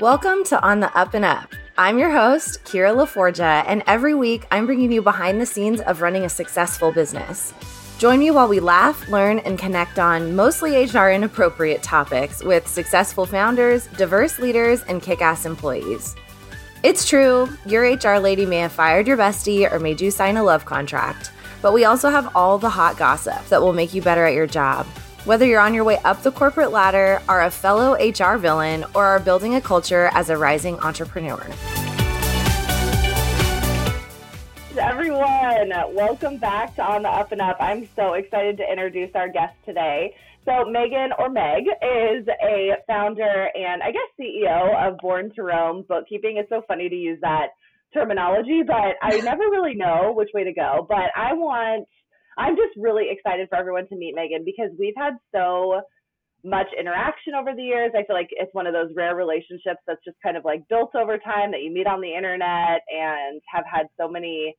Welcome to On the Up and Up. I'm your host, Kira LaForgia, and every week I'm bringing you behind the scenes of running a successful business. Join me while we laugh, learn, and connect on mostly HR inappropriate topics with successful founders, diverse leaders, and kick ass employees. It's true, your HR lady may have fired your bestie or made you sign a love contract, but we also have all the hot gossip that will make you better at your job. Whether you're on your way up the corporate ladder, are a fellow HR villain, or are building a culture as a rising entrepreneur. Everyone, welcome back to On the Up and Up. I'm so excited to introduce our guest today. So, Megan or Meg is a founder and I guess CEO of Born to Roam Bookkeeping. It's so funny to use that terminology, but I never really know which way to go. But I want I'm just really excited for everyone to meet Megan because we've had so much interaction over the years. I feel like it's one of those rare relationships that's just kind of like built over time that you meet on the internet and have had so many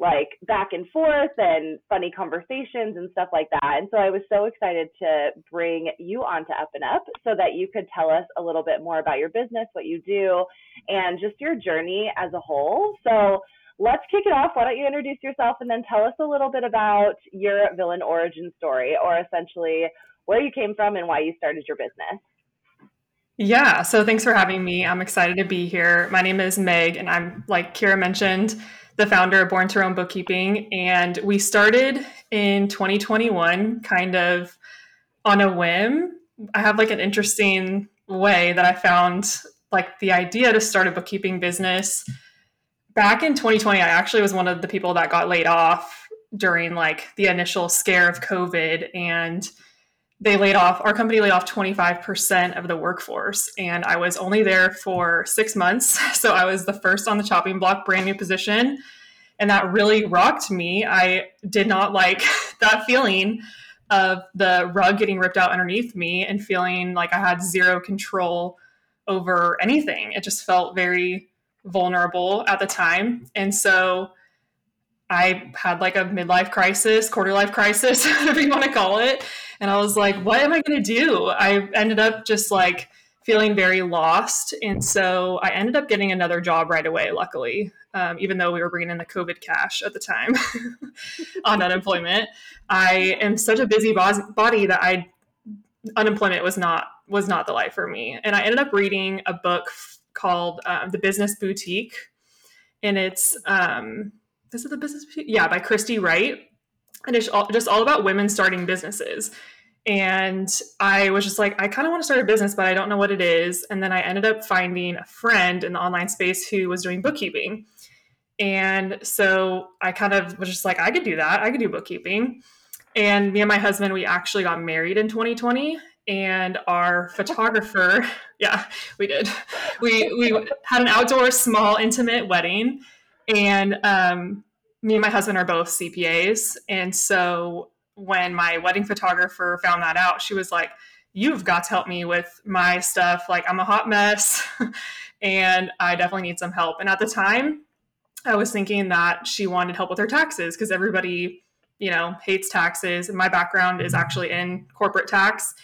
like back and forth and funny conversations and stuff like that. And so I was so excited to bring you on to Up and Up so that you could tell us a little bit more about your business, what you do, and just your journey as a whole. So let's kick it off. Why don't you introduce yourself and then tell us a little bit about your villain origin story, or essentially where you came from and why you started your business? Yeah, so thanks for having me. I'm excited to be here. My name is Meg, and I'm, like Kira mentioned, the founder of Born to Roam Bookkeeping. And we started in 2021 kind of on a whim. I have like an interesting way that I found like the idea to start a bookkeeping business back in 2020, I actually was one of the people that got laid off during like the initial scare of COVID and they laid off our company laid off 25% of the workforce and i was only there for six months so i was the first on the chopping block brand new position and that really rocked me. I did not like that feeling of the rug getting ripped out underneath me and feeling like i had zero control over anything. It just felt very vulnerable at the time. And so I had like a midlife crisis, quarter life crisis, whatever you want to call it. And I was like, what am I going to do? I ended up just like feeling very lost. And so I ended up getting another job right away, luckily, um, even though we were bringing in the COVID cash at the time on unemployment. I am such a busy body that I unemployment was not was not the life for me. And I ended up reading a book called uh, The Business Boutique. And it's, um, is The Business Boutique? Yeah, by Christy Wright. And it's all, just all about women starting businesses. And I was just like, I kind of want to start a business, but I don't know what it is. And then I ended up finding a friend in the online space who was doing bookkeeping. And so I kind of was just like, I could do that. I could do bookkeeping. And me and my husband, we actually got married in 2020 and our photographer yeah we did. We we had an outdoor small intimate wedding and um, me and my husband are both cpas and so when my wedding photographer found that out she was like you've got to help me with my stuff. Like i'm a hot mess and i definitely need some help. And at the time i was thinking that she wanted help with her taxes because everybody you know hates taxes. And my background is actually in corporate tax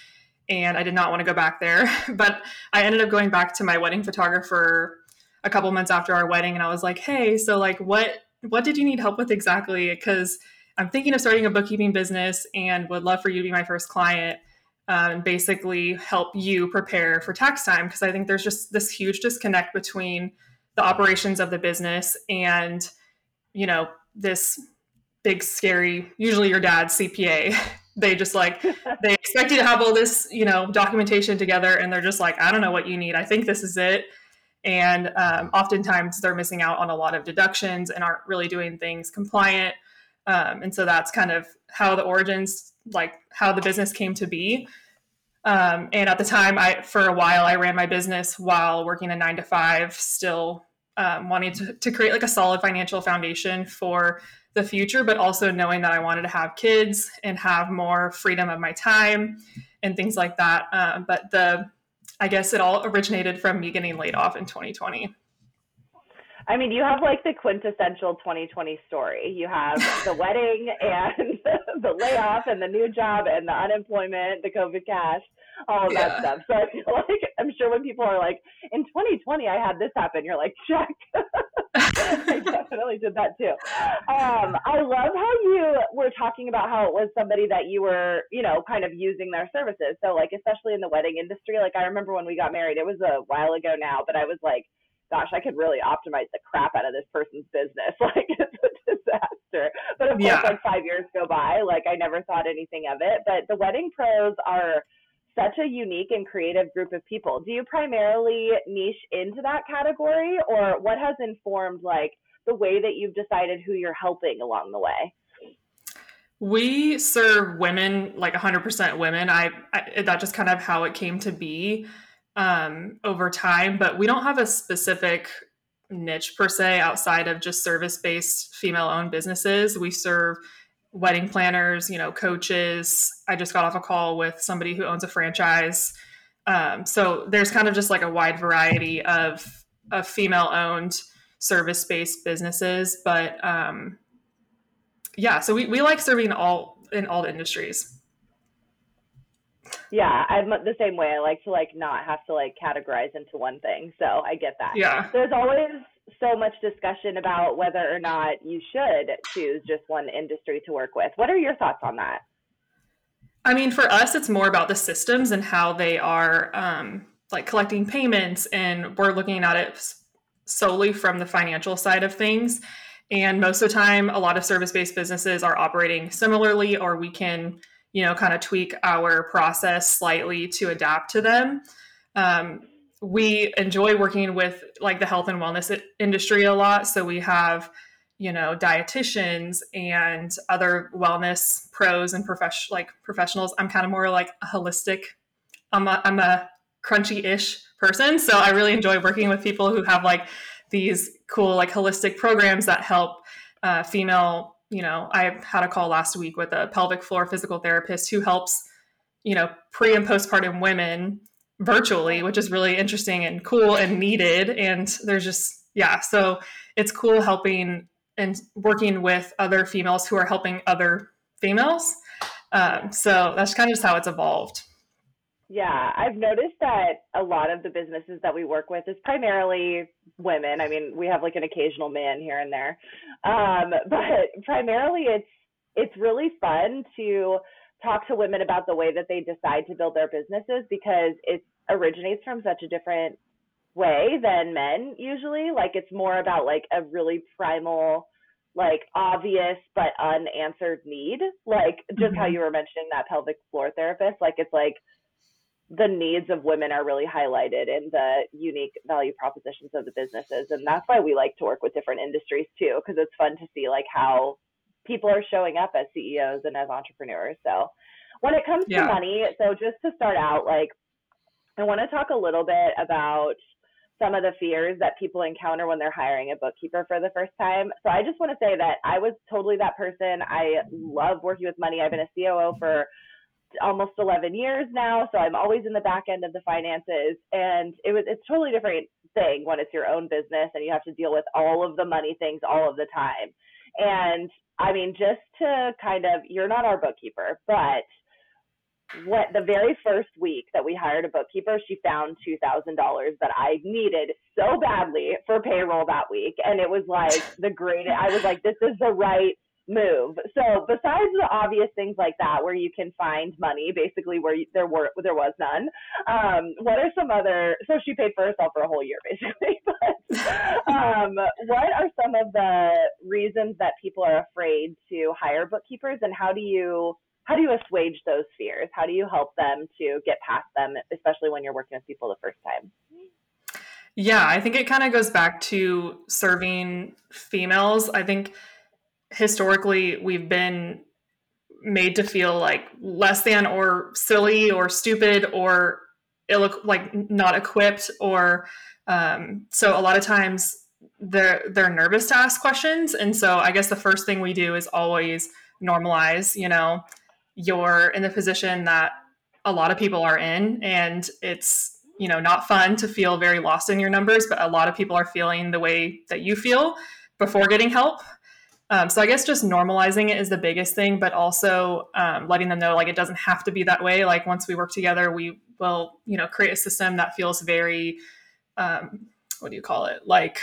and I did not want to go back there. But I ended up going back to my wedding photographer a couple months after our wedding, and I was like, "Hey, so like, what what did you need help with exactly? Because I'm thinking of starting a bookkeeping business and would love for you to be my first client." Um, and basically help you prepare for tax time because I think there's just this huge disconnect between the operations of the business and you know this big scary usually your dad's CPA they just like they expect you to have all this you know documentation together and they're just like i don't know what you need. I think this is it. And um, oftentimes they're missing out on a lot of deductions and aren't really doing things compliant. Um, and so that's kind of how the origins like how the business came to be. Um, and at the time i for a while i ran my business while working a nine to five still um, wanting to, to create like a solid financial foundation for the future, but also knowing that I wanted to have kids and have more freedom of my time and things like that. Um, but the, I guess it all originated from me getting laid off in 2020. I mean, you have like the quintessential 2020 story. You have the wedding and the layoff and the new job and the unemployment, the COVID cash. All of yeah. that stuff. So I feel like I'm sure when people are like, in 2020 I had this happen, you're like, check. I definitely did that too. Um, I love how you were talking about how it was somebody that you were, you know, kind of using their services. So like, especially in the wedding industry, like I remember when we got married, it was a while ago now, but I was like, gosh, I could really optimize the crap out of this person's business. Like it's a disaster. But of course, like five years go by, like I never thought anything of it. But the wedding pros are such a unique and creative group of people. Do you primarily niche into that category, or what has informed like the way that you've decided who you're helping along the way? We serve women, like 100% women. I, I that just kind of how it came to be um, over time, but we don't have a specific niche per se outside of just service based female owned businesses. We serve wedding planners, you know, coaches. I just got off a call with somebody who owns a franchise. Um, so there's kind of just like a wide variety of, of female owned service based businesses. But um, yeah, so we, we like serving all in all the industries yeah i'm the same way i like to like not have to like categorize into one thing so i get that yeah there's always so much discussion about whether or not you should choose just one industry to work with. What are your thoughts on that? I mean for us it's more about the systems and how they are um, like collecting payments and we're looking at it solely from the financial side of things. And most of the time a lot of service-based businesses are operating similarly or we can you know, kind of tweak our process slightly to adapt to them. Um, we enjoy working with like the health and wellness industry a lot. So we have, you know, dietitians and other wellness pros and professional like professionals. I'm kind of more like a holistic. I'm a, I'm a crunchy-ish person, so I really enjoy working with people who have like these cool like holistic programs that help uh, female you know, I had a call last week with a pelvic floor physical therapist who helps, you know, pre and postpartum women virtually, which is really interesting and cool and needed. And there's just, yeah, so it's cool helping and working with other females who are helping other females. Um, so that's kind of just how it's evolved. Yeah, I've noticed that a lot of the businesses that we work with is primarily women. I mean, we have like an occasional man here and there, um, but primarily it's it's really fun to talk to women about the way that they decide to build their businesses because it originates from such a different way than men usually. Like it's more about like a really primal like obvious but unanswered need like just mm-hmm. how you were mentioning that pelvic floor therapist like it's like the needs of women are really highlighted in the unique value propositions of the businesses and that's why we like to work with different industries too because it's fun to see like how people are showing up as CEOs and as entrepreneurs so when it comes yeah. to money so just to start out like I want to talk a little bit about some of the fears that people encounter when they're hiring a bookkeeper for the first time. So I just want to say that I was totally that person. I love working with money. I've been a COO for almost 11 years now, so I'm always in the back end of the finances, and it was it's totally different thing when it's your own business and you have to deal with all of the money things all of the time. And I mean, just to kind of, you're not our bookkeeper, but what the very first week that we hired a bookkeeper, she found two thousand dollars that I needed so badly for payroll that week, and it was like the greatest. I was like, this is the right move. So besides the obvious things like that, where you can find money, basically where you, there were there was none. Um, what are some other? So she paid for herself for a whole year, basically. but um, what are some of the reasons that people are afraid to hire bookkeepers, and how do you how do you assuage those fears? How do you help them to get past them, especially when you're working with people the first time? Yeah, I think it kind of goes back to serving females. I think historically we've been made to feel like less than or silly or stupid or ill like not equipped or um, so a lot of times they're they're nervous to ask questions. And so i guess the first thing we do is always normalize you know you're in the position that a lot of people are in and it's you know not fun to feel very lost in your numbers but a lot of people are feeling the way that you feel before getting help Um, so I guess just normalizing it is the biggest thing, but also um, letting them know like it doesn't have to be that way. Like once we work together, we will you know create a system that feels very um, what do you call it like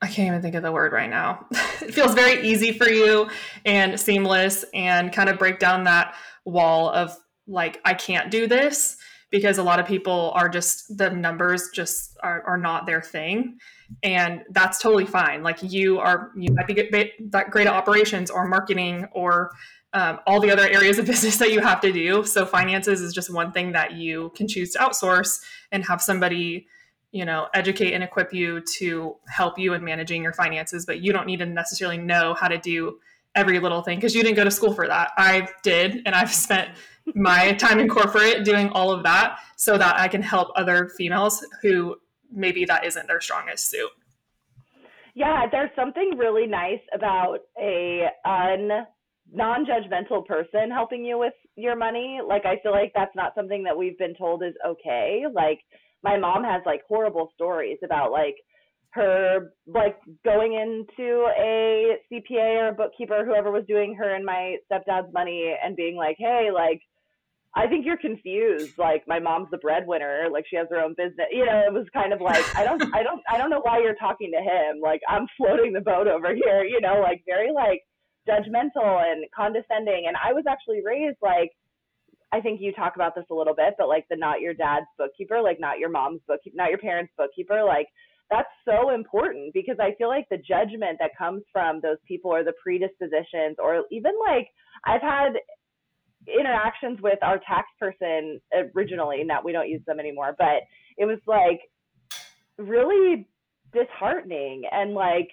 I can't even think of the word right now. it feels very easy for you and seamless and kind of break down that wall of like, I can't do this because a lot of people are just, the numbers just are, are not their thing. And that's totally fine. Like you are, you might be that great at operations or marketing or um, all the other areas of business that you have to do. So finances is just one thing that you can choose to outsource and have somebody you know educate and equip you to help you in managing your finances but you don't need to necessarily know how to do every little thing because you didn't go to school for that i did and i've spent my time in corporate doing all of that so that i can help other females who maybe that isn't their strongest suit. Yeah there's something really nice about a un non-judgmental person helping you with your money. Like i feel like that's not something that we've been told is okay. Like my mom has like horrible stories about like her like going into a CPA or a bookkeeper, whoever was doing her and my stepdad's money, and being like, "Hey, like, I think you're confused. Like, my mom's the breadwinner. Like, she has her own business. You know, it was kind of like, I don't, I don't, I don't know why you're talking to him. Like, I'm floating the boat over here. You know, like very like judgmental and condescending. And I was actually raised like I think you talk about this a little bit, but like the not your dad's bookkeeper, like not your mom's bookkeeper, not your parents' bookkeeper, like that's so important because I feel like the judgment that comes from those people or the predispositions or even like I've had interactions with our tax person originally, not we don't use them anymore, but it was like really disheartening and like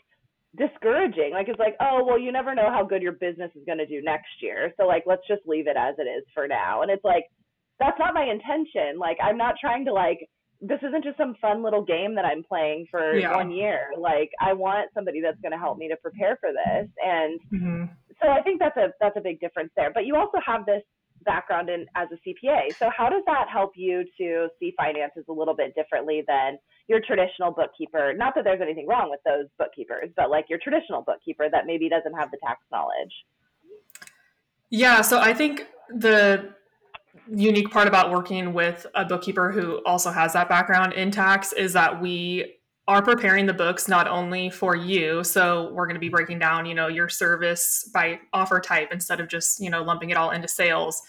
discouraging. Like it's like, oh well, you never know how good your business is going to do next year. So like, let's just leave it as it is for now. And it's like, that's not my intention. Like I'm not trying to like. This isn't just some fun little game that I'm playing for yeah. one year. Like I want somebody that's going to help me to prepare for this. And mm-hmm. So I think that's a that's a big difference there. But you also have this background in as a CPA. So how does that help you to see finances a little bit differently than your traditional bookkeeper? Not that there's anything wrong with those bookkeepers, but like your traditional bookkeeper that maybe doesn't have the tax knowledge. Yeah, so I think the unique part about working with a bookkeeper who also has that background in tax is that we are preparing the books not only for you so we're going to be breaking down you know your service by offer type instead of just you know lumping it all into sales.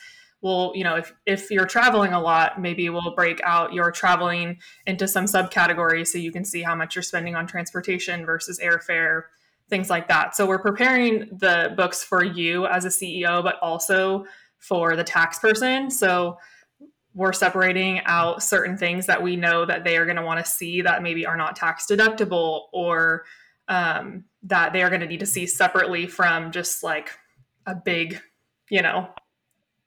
We'll you know if, if you're traveling a lot maybe we'll break out your traveling into some subcategories so you can see how much you're spending on transportation versus airfare things like that. So we're preparing the books for you as a ceo but also for the tax person. So we're separating out certain things that we know that they are going to want to see that maybe are not tax deductible or um, that they are going to need to see separately from just like a big, you know,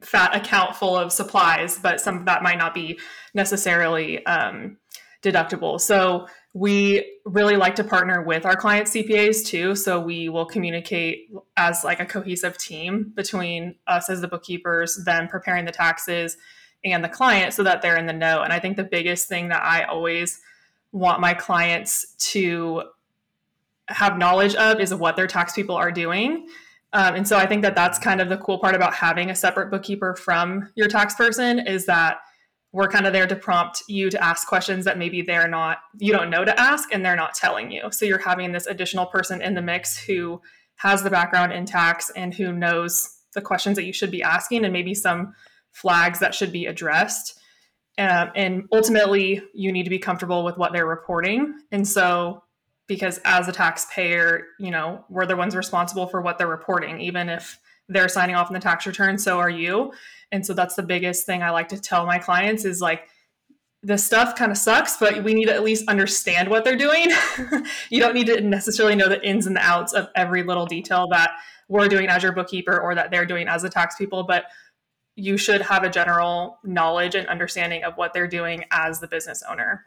fat account full of supplies, but some of that might not be necessarily um, deductible. So we really like to partner with our client CPAs too. So we will communicate as like a cohesive team between us as the bookkeepers, them preparing the taxes, and the client so that they're in the know. And I think the biggest thing that I always want my clients to have knowledge of is what their tax people are doing. Um, and so I think that that's kind of the cool part about having a separate bookkeeper from your tax person is that we're kind of there to prompt you to ask questions that maybe they're not, you don't know to ask and they're not telling you. So you're having this additional person in the mix who has the background in tax and who knows the questions that you should be asking and maybe some flags that should be addressed. Um, and ultimately, you need to be comfortable with what they're reporting. And so, because as a taxpayer, you know, we're the ones responsible for what they're reporting, even if they're signing off on the tax return, so are you. And so, that's the biggest thing I like to tell my clients is like, this stuff kind of sucks, but we need to at least understand what they're doing. you don't need to necessarily know the ins and the outs of every little detail that we're doing as your bookkeeper or that they're doing as a tax people, but you should have a general knowledge and understanding of what they're doing as the business owner.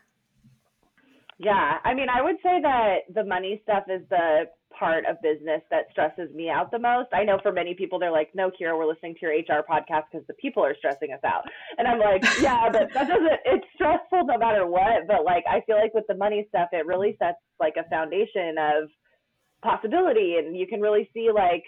Yeah, I mean, I would say that the money stuff is the part of business that stresses me out the most. I know for many people, they're like, no, Kira, we're listening to your HR podcast because the people are stressing us out. And I'm like, yeah, but that doesn't, it's stressful no matter what. But like, I feel like with the money stuff, it really sets like a foundation of possibility and you can really see like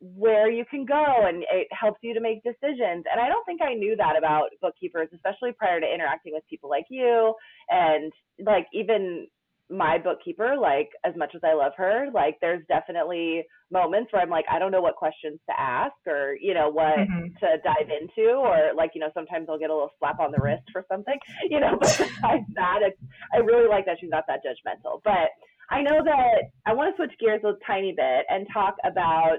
where you can go and it helps you to make decisions. And I don't think I knew that about bookkeepers, especially prior to interacting with people like you and like even my bookkeeper, like as much as I love her, like there's definitely moments where I'm like, I don't know what questions to ask or, you know, what mm-hmm. to dive into or like, you know, sometimes I'll get a little slap on the wrist for something, you know, but besides that, it's, I really like that she's not that judgmental. But I know that I want to switch gears a tiny bit and talk about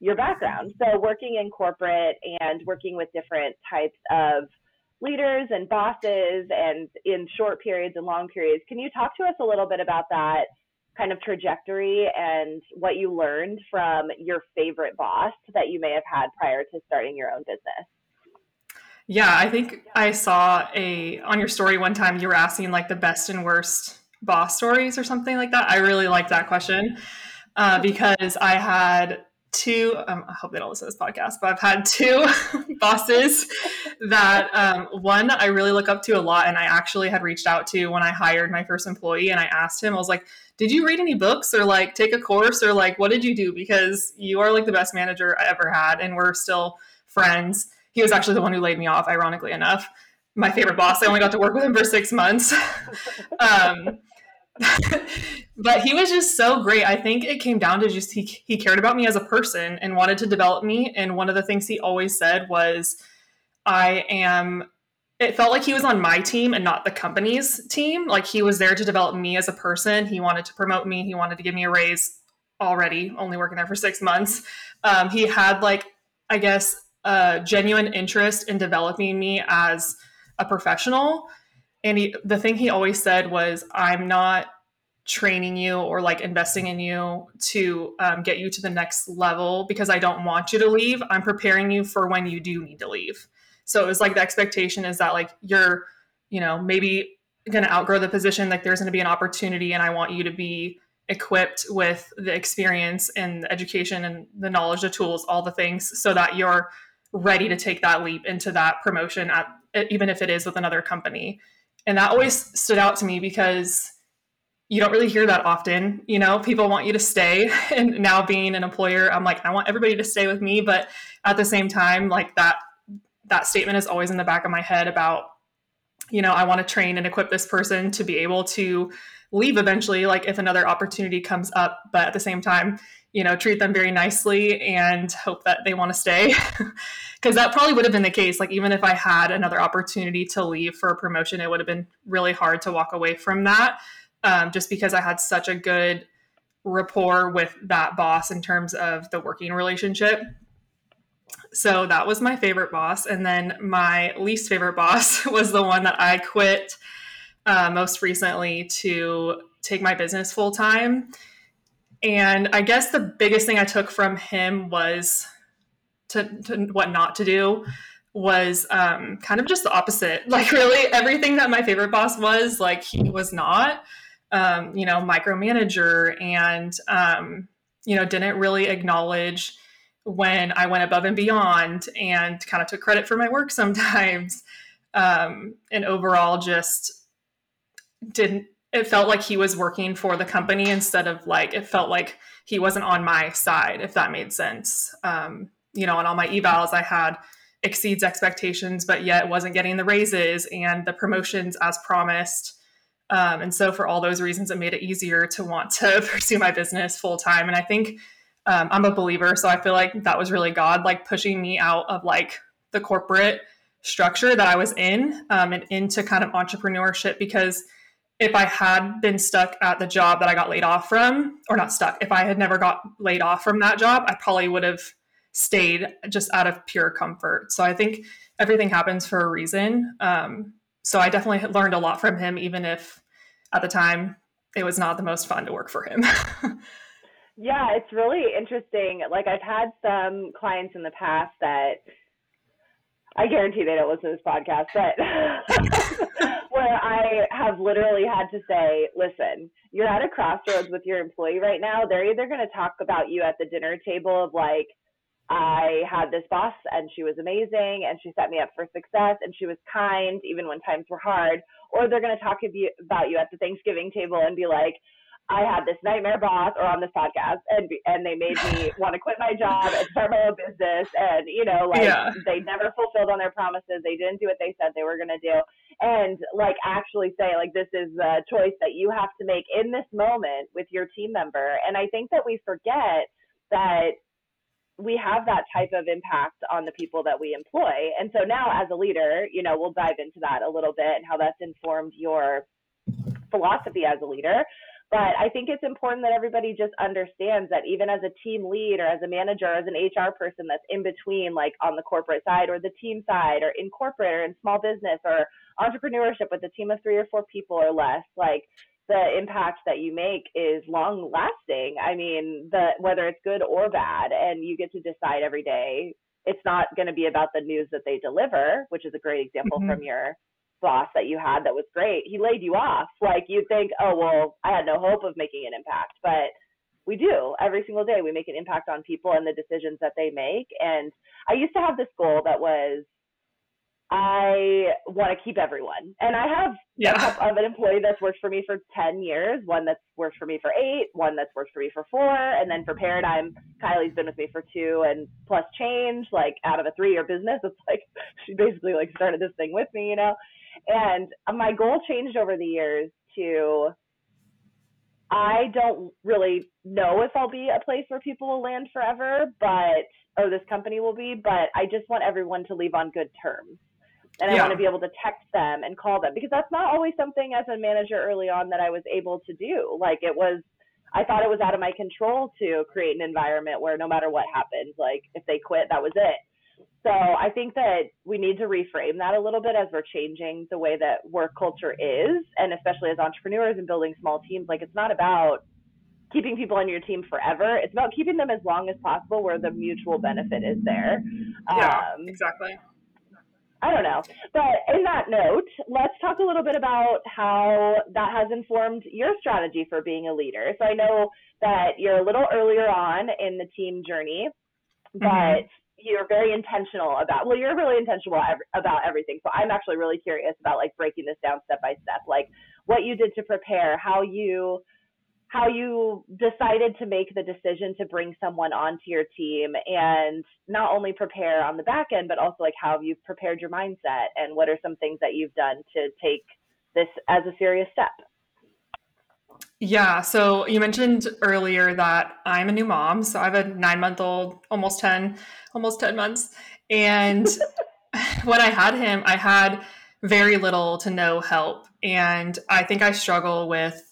your background. So working in corporate and working with different types of leaders and bosses and in short periods and long periods. Can you talk to us a little bit about that kind of trajectory and what you learned from your favorite boss that you may have had prior to starting your own business? Yeah, I think I saw a on your story one time you were asking like the best and worst boss stories or something like that. I really like that question uh, because I had two um, i hope they don't listen to this podcast but i've had two bosses that um, one i really look up to a lot and i actually had reached out to when i hired my first employee and i asked him i was like did you read any books or like take a course or like what did you do? Because you are like the best manager i ever had and we're still friends. He was actually the one who laid me off ironically enough. My favorite boss i only got to work with him for six months. Um, but he was just so great. I think it came down to just he he cared about me as a person and wanted to develop me. And one of the things he always said was, "I am." It felt like he was on my team and not the company's team. Like he was there to develop me as a person. He wanted to promote me. He wanted to give me a raise. Already, only working there for six months, um, he had like I guess a genuine interest in developing me as a professional and he, the thing he always said was, I'm not training you or like investing in you to um, get you to the next level because I don't want you to leave. I'm preparing you for when you do need to leave. So it was like the expectation is that like you're, you know, maybe going to outgrow the position. Like there's going to be an opportunity, and I want you to be equipped with the experience and the education and the knowledge, the tools, all the things, so that you're ready to take that leap into that promotion at even if it is with another company. And that always stood out to me because you don't really hear that often. You know, people want you to stay. And now being an employer, I'm like, I want everybody to stay with me. But at the same time, like that that statement is always in the back of my head about, you know, I want to train and equip this person to be able to leave eventually, like if another opportunity comes up. But at the same time, you know, treat them very nicely and hope that they want to stay. Because that probably would have been the case. Like, even if I had another opportunity to leave for a promotion, it would have been really hard to walk away from that um, just because I had such a good rapport with that boss in terms of the working relationship. So that was my favorite boss. And then my least favorite boss was the one that I quit uh, most recently to take my business full time. And I guess the biggest thing I took from him was to, to what not to do was um, kind of just the opposite. Like, really, everything that my favorite boss was, like, he was not, um, you know, micromanager and, um, you know, didn't really acknowledge when I went above and beyond and kind of took credit for my work sometimes. Um, and overall, just didn't it felt like he was working for the company instead of like it felt like he wasn't on my side if that made sense. Um, you know on all my evals i had exceeds expectations but yet wasn't getting the raises and the promotions as promised. Um, and so for all those reasons it made it easier to want to pursue my business full time and i think um, i'm a believer so i feel like that was really god like pushing me out of like the corporate structure that i was in um, and into kind of entrepreneurship because if I had been stuck at the job that I got laid off from, or not stuck, if I had never got laid off from that job, I probably would have stayed just out of pure comfort. So I think everything happens for a reason. Um, so I definitely learned a lot from him, even if at the time it was not the most fun to work for him. yeah, it's really interesting. Like I've had some clients in the past that I guarantee they don't listen to this podcast, but where I have literally had to say, listen, you're at a crossroads with your employee right now. They're either going to talk about you at the dinner table of like, I had this boss and she was amazing and she set me up for success and she was kind even when times were hard, or they're going to talk about you at the Thanksgiving table and be like, I had this nightmare boss or on this podcast and and they made me want to quit my job and start my own business and you know like yeah. they never fulfilled on their promises they didn't do what they said they were going to do and like actually say like this is a choice that you have to make in this moment with your team member and I think that we forget that we have that type of impact on the people that we employ. And so now as a leader, you know, we'll dive into that a little bit and how that's informed your philosophy as a leader. But I think it's important that everybody just understands that even as a team lead or as a manager, as an HR person that's in between, like on the corporate side or the team side or in corporate or in small business or entrepreneurship with a team of three or four people or less, like the impact that you make is long lasting. I mean, the whether it's good or bad, and you get to decide every day. It's not going to be about the news that they deliver, which is a great example mm-hmm. from your boss that you had that was great. He laid you off. Like you'd think, oh well, I had no hope of making an impact, but we do every single day. We make an impact on people and the decisions that they make. And I used to have this goal that was I want to keep everyone. And I have yeah. of an employee that's worked for me for 10 years, one that's worked for me for eight, one that's worked for me for four. And then for Paradigm, Kylie's been with me for two and plus change, like out of a three year business. It's like she basically like started this thing with me, you know? And my goal changed over the years to I don't really know if I'll be a place where people will land forever, but or this company will be, but I just want everyone to leave on good terms and I yeah. want to be able to text them and call them because that's not always something as a manager early on that I was able to do. Like it was, I thought it was out of my control to create an environment where no matter what happened, like if they quit, that was it. So I think that we need to reframe that a little bit as we're changing the way that work culture is, and especially as entrepreneurs and building small teams. Like it's not about keeping people on your team forever. It's about keeping them as long as possible where the mutual benefit is there. Yeah, um, exactly. I don't know. But in that note, let's talk a little bit about how that has informed your strategy for being a leader. So I know that you're a little earlier on in the team journey, but mm-hmm. You're very intentional about, well, you're really intentional about everything. So I'm actually really curious about like breaking this down step by step, like what you did to prepare, how you how you decided to make the decision to bring someone onto your team and not only prepare on the back end, but also like how you've prepared your mindset and what are some things that you've done to take this as a serious step. Yeah. So you mentioned earlier that I'm a new mom. So I have a nine month old, almost 10, almost 10 months. And when I had him, I had very little to no help. And I think I struggle with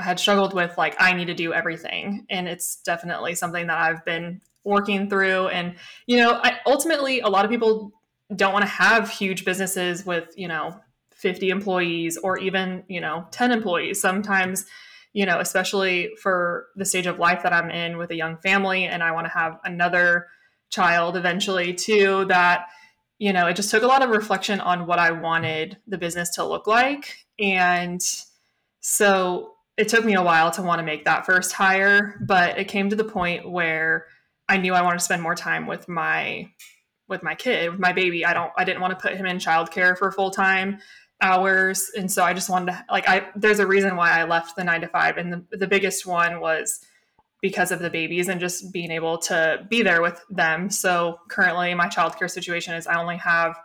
I had struggled with like I need to do everything, and it's definitely something that I've been working through. And you know, I, ultimately, a lot of people don't want to have huge businesses with you know 50 employees or even you know 10 employees. Sometimes, you know, especially for the stage of life that I'm in with a young family, and I want to have another child eventually too. That you know, it just took a lot of reflection on what I wanted the business to look like, and so it took me a while to want to make that first hire, but it came to the point where I knew I wanted to spend more time with my with my kid, with my baby. I don't I didn't want to put him in childcare for full time hours. And so I just wanted to like I there's a reason why I left the nine to five. And the, the biggest one was because of the babies and just being able to be there with them. So currently my childcare situation is I only have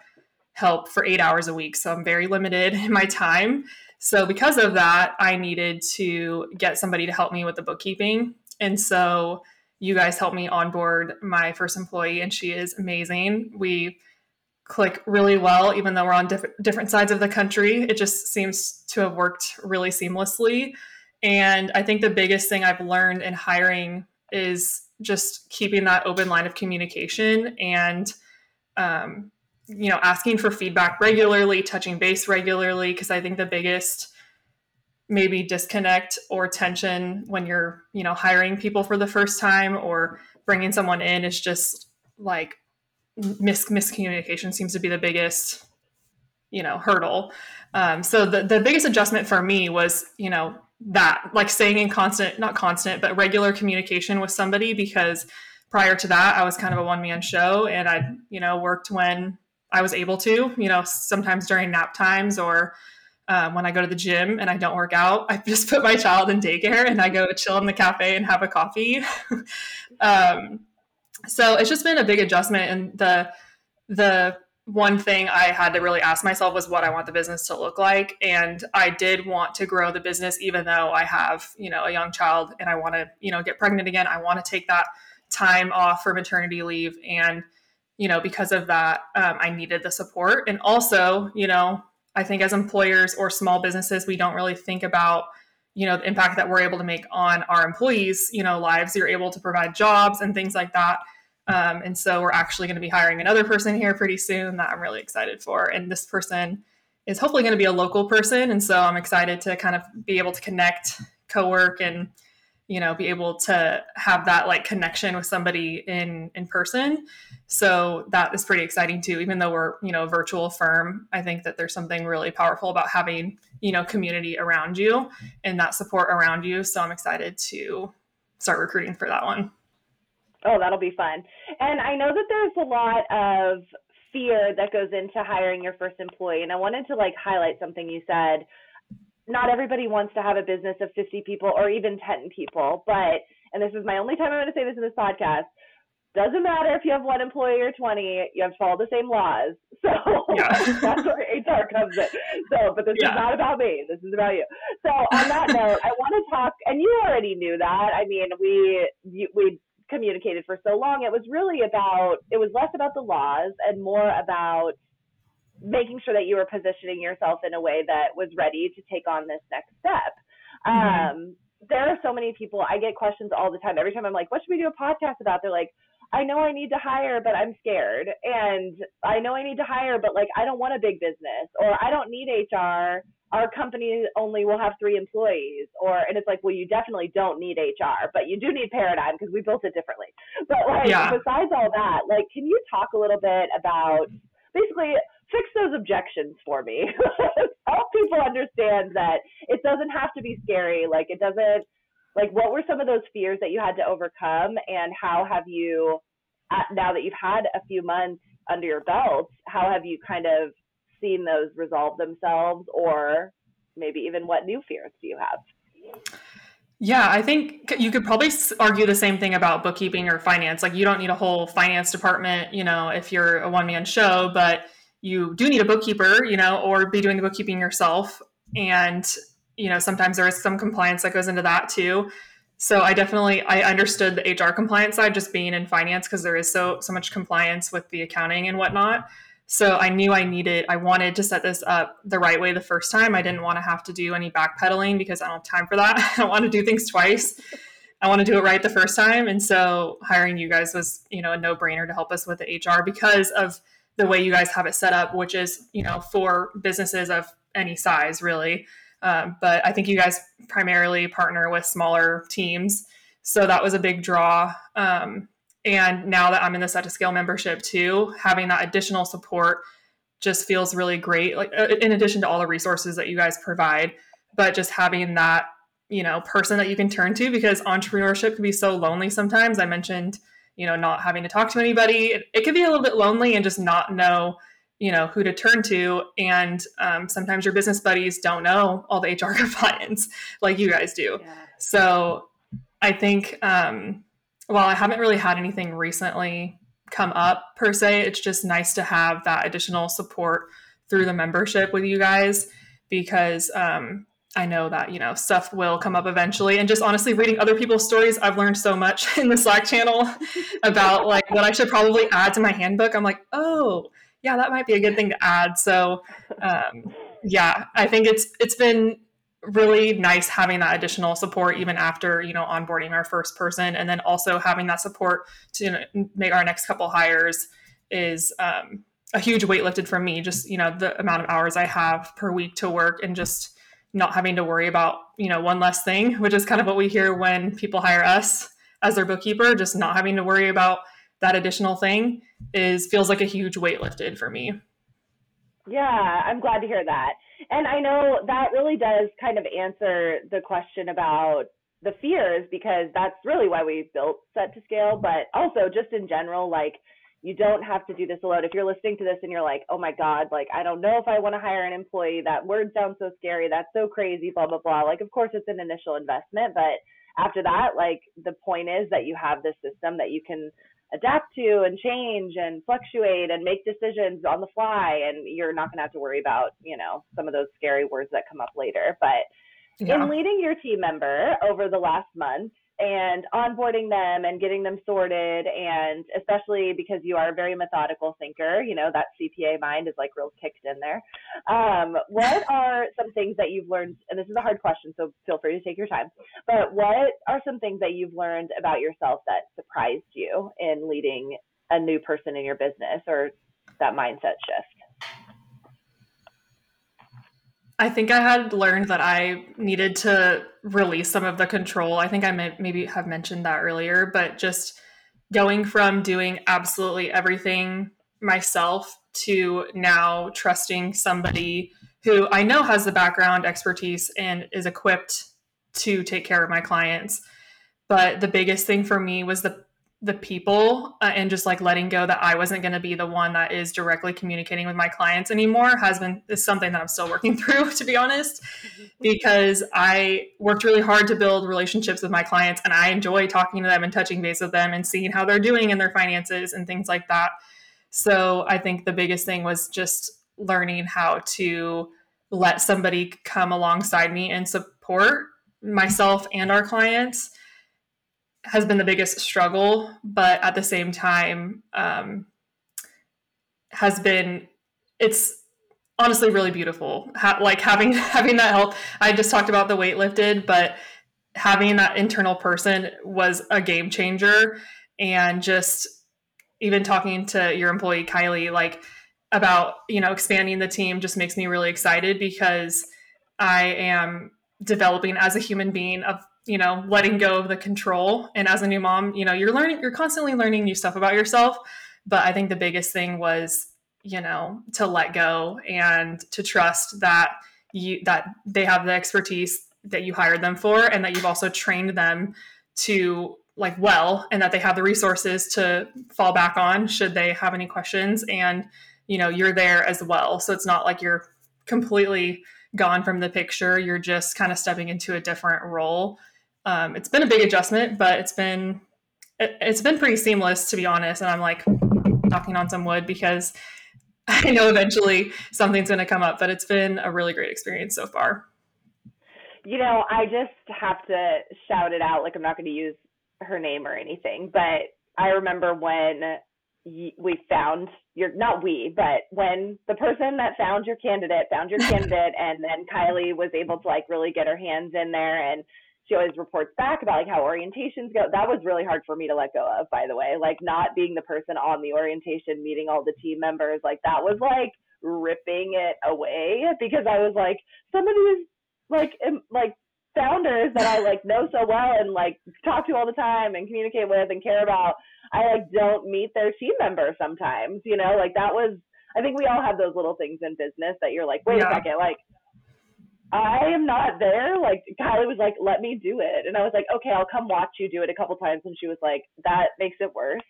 help for eight hours a week. So I'm very limited in my time. So, because of that, I needed to get somebody to help me with the bookkeeping. And so, you guys helped me onboard my first employee, and she is amazing. We click really well, even though we're on diff- different sides of the country. It just seems to have worked really seamlessly. And I think the biggest thing I've learned in hiring is just keeping that open line of communication and um, you know asking for feedback regularly touching base regularly because i think the biggest maybe disconnect or tension when you're you know hiring people for the first time or bringing someone in is just like mis- miscommunication seems to be the biggest you know hurdle um, so the, the biggest adjustment for me was you know that like staying in constant not constant but regular communication with somebody because prior to that i was kind of a one-man show and i you know worked when I was able to, you know, sometimes during nap times or um, when I go to the gym and I don't work out, I just put my child in daycare and I go chill in the cafe and have a coffee. um, so it's just been a big adjustment. And the the one thing I had to really ask myself was what I want the business to look like. And I did want to grow the business, even though I have, you know, a young child and I want to, you know, get pregnant again. I want to take that time off for maternity leave. And, you know, because of that, um, I needed the support. And also, you know, I think as employers or small businesses, we don't really think about, you know, the impact that we're able to make on our employees, you know, lives. You're able to provide jobs and things like that. Um, and so we're actually going to be hiring another person here pretty soon that I'm really excited for. And this person is hopefully going to be a local person. And so I'm excited to kind of be able to connect, co work, and you know be able to have that like connection with somebody in in person so that is pretty exciting too even though we're you know a virtual firm i think that there's something really powerful about having you know community around you and that support around you so i'm excited to start recruiting for that one Oh, that'll be fun. And I know that there's a lot of fear that goes into hiring your first employee. And I wanted to like highlight something you said. Not everybody wants to have a business of 50 people or even 10 people, but, and this is my only time I'm going to say this in this podcast, doesn't matter if you have one employee or 20, you have to follow the same laws. So yeah. that's where HR comes in. So, but this yeah. is not about me. This is about you. So on that note, I want to talk, and you already knew that. I mean, we, we communicated for so long, it was really about, it was less about the laws and more about making sure that you were positioning yourself in a way that was ready to take on this next step. Mm-hmm. Um, there are so many people, I get questions all the time. Every time I'm like, what should we do a podcast about? They're like, I know I need to hire, but I'm scared. And I know I need to hire, but like, I don't want a big business or I don't need HR our company only will have three employees or and it's like well you definitely don't need hr but you do need paradigm because we built it differently but like yeah. besides all that like can you talk a little bit about basically fix those objections for me help people understand that it doesn't have to be scary like it doesn't like what were some of those fears that you had to overcome and how have you now that you've had a few months under your belt how have you kind of seen those resolve themselves or maybe even what new fears do you have? Yeah, I think you could probably argue the same thing about bookkeeping or finance. Like, you don't need a whole finance department, you know, if you're a one man show, but you do need a bookkeeper, you know, or be doing the bookkeeping yourself. And, you know, sometimes there is some compliance that goes into that too. So I definitely I understood the HR compliance side just being in finance because there is so so much compliance with the accounting and whatnot. So I knew I needed, I wanted to set this up the right way the first time. I didn't want to have to do any backpedaling because I don't have time for that. I don't want to do things twice. I want to do it right the first time. And so hiring you guys was, you know, a no brainer to help us with the HR because of the way you guys have it set up, which is, you know, for businesses of any size, really. Um, but I think you guys primarily partner with smaller teams. So that was a big draw. Um, and now that I'm in the Set to Scale membership too, having that additional support just feels really great. Like uh, in addition to all the resources that you guys provide, but just having that, you know, person that you can turn to because entrepreneurship can be so lonely sometimes. I mentioned, you know, not having to talk to anybody. It, it can be a little bit lonely and just not know, you know, who to turn to. And um, sometimes your business buddies don't know all the HR compliance like you guys do. Yeah. So I think um, while I haven't really had anything recently come up per se, it's just nice to have that additional support through the membership with you guys because um, I know that you know stuff will come up eventually. And just honestly, reading other people's stories, I've learned so much in the Slack channel about like what I should probably add to my handbook. I'm like, oh yeah, that might be a good thing to add. So um, yeah, I think it's it's been really nice having that additional support even after you know onboarding our first person. And then also having that support to make our next couple hires is um, a huge weight lifted from me just you know the amount of hours i have per week to work and just not having to worry about you know one less thing which is kind of what we hear when people hire us as their bookkeeper. Just not having to worry about that additional thing is feels like a huge weight lifted for me yeah i'm glad to hear that and I know that really does kind of answer the question about the fears because that's really why we built set to scale, but also just in general, like you don't have to do this alone. If you're listening to this and you're like, oh my God, like, I don't know if I want to hire an employee. That word sounds so scary. That's so crazy, blah, blah, blah. Like, of course, it's an initial investment. But after that, like, the point is that you have this system that you can adapt to and change and fluctuate and make decisions on the fly. And you're not going to have to worry about, you know, some of those scary words that come up later. But yeah. in leading your team member over the last month, and onboarding them and getting them sorted and especially because you are a very methodical thinker you know that cpa mind is like real kicked in there. Um, what are some things that you've learned and this is a hard question so feel free to take your time but what are some things that you've learned about yourself that surprised you in leading a new person in your business or that mindset shift I think I had learned that I needed to release some of the control. I think I may, maybe have mentioned that earlier, but just going from doing absolutely everything myself to now trusting somebody who I know has the background expertise and is equipped to take care of my clients. But the biggest thing for me was the the people uh, and just like letting go that I wasn't going to be the one that is directly communicating with my clients anymore has been is something that I'm still working through to be honest because I worked really hard to build relationships with my clients and I enjoy talking to them and touching base with them and seeing how they're doing in their finances and things like that. So I think the biggest thing was just learning how to let somebody come alongside me and support myself and our clients has been the biggest struggle, but at the same time, um, has been it's honestly really beautiful. Ha- like having having that help. I just talked about the weight lifted, but having that internal person was a game changer. And just even talking to your employee Kylie, like about you know expanding the team, just makes me really excited because I am developing as a human being of you know letting go of the control. And as a new mom you know you're learning you're constantly learning new stuff about yourself. But i think the biggest thing was you know to let go and to trust that you that they have the expertise that you hired them for and that you've also trained them to like well and that they have the resources to fall back on should they have any questions. And you know you're there as well. So it's not like you're completely gone from the picture. You're just kind of stepping into a different role um, it's been a big adjustment, but it's been it, it's been pretty seamless to be honest. And I'm like knocking on some wood because I know eventually something's going to come up. But it's been a really great experience so far. You know, I just have to shout it out. Like I'm not going to use her name or anything, but I remember when we found your not we but when the person that found your candidate found your candidate and then kylie was able to like really get her hands in there and she always reports back about like how orientations go. That was really hard for me to let go of, by the way. Like not being the person on the orientation, meeting all the team members, like that was like ripping it away because I was like, some of these like like founders that I like know so well and like talk to all the time and communicate with and care about, I like don't meet their team members sometimes, you know, like that was I think we all have those little things in business that you're like, wait yeah. a second, like I am not there. Like Kylie was like, let me do it. And I was like, okay, I'll come watch you do it a couple times. And she was like, that makes it worse.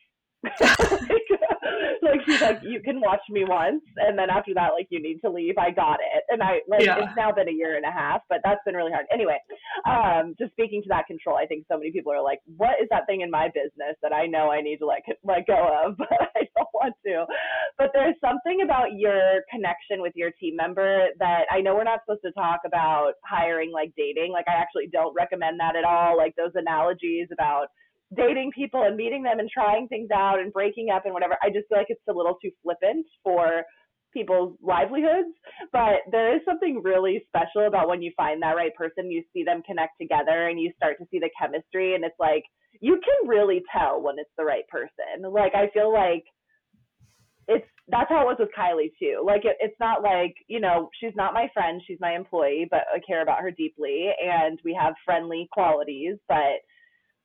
like she's like, you can watch me once, and then after that, like you need to leave. I got it, and I like yeah. it's now been a year and a half, but that's been really hard. Anyway, um, just speaking to that control, I think so many people are like, what is that thing in my business that I know I need to like let go of, but I don't want to. But there's something about your connection with your team member that I know we're not supposed to talk about hiring like dating. Like I actually don't recommend that at all. Like those analogies about dating people and meeting them and trying things out and breaking up and whatever. I just feel like it's a little too flippant for people's livelihoods. But there is something really special about when you find that right person, you see them connect together and you start to see the chemistry. And it's like, you can really tell when it's the right person. Like, I feel like it's that's how it was with Kylie too. Like it, it's not like you know she's not my friend, she's my employee, but I care about her deeply, and we have friendly qualities. But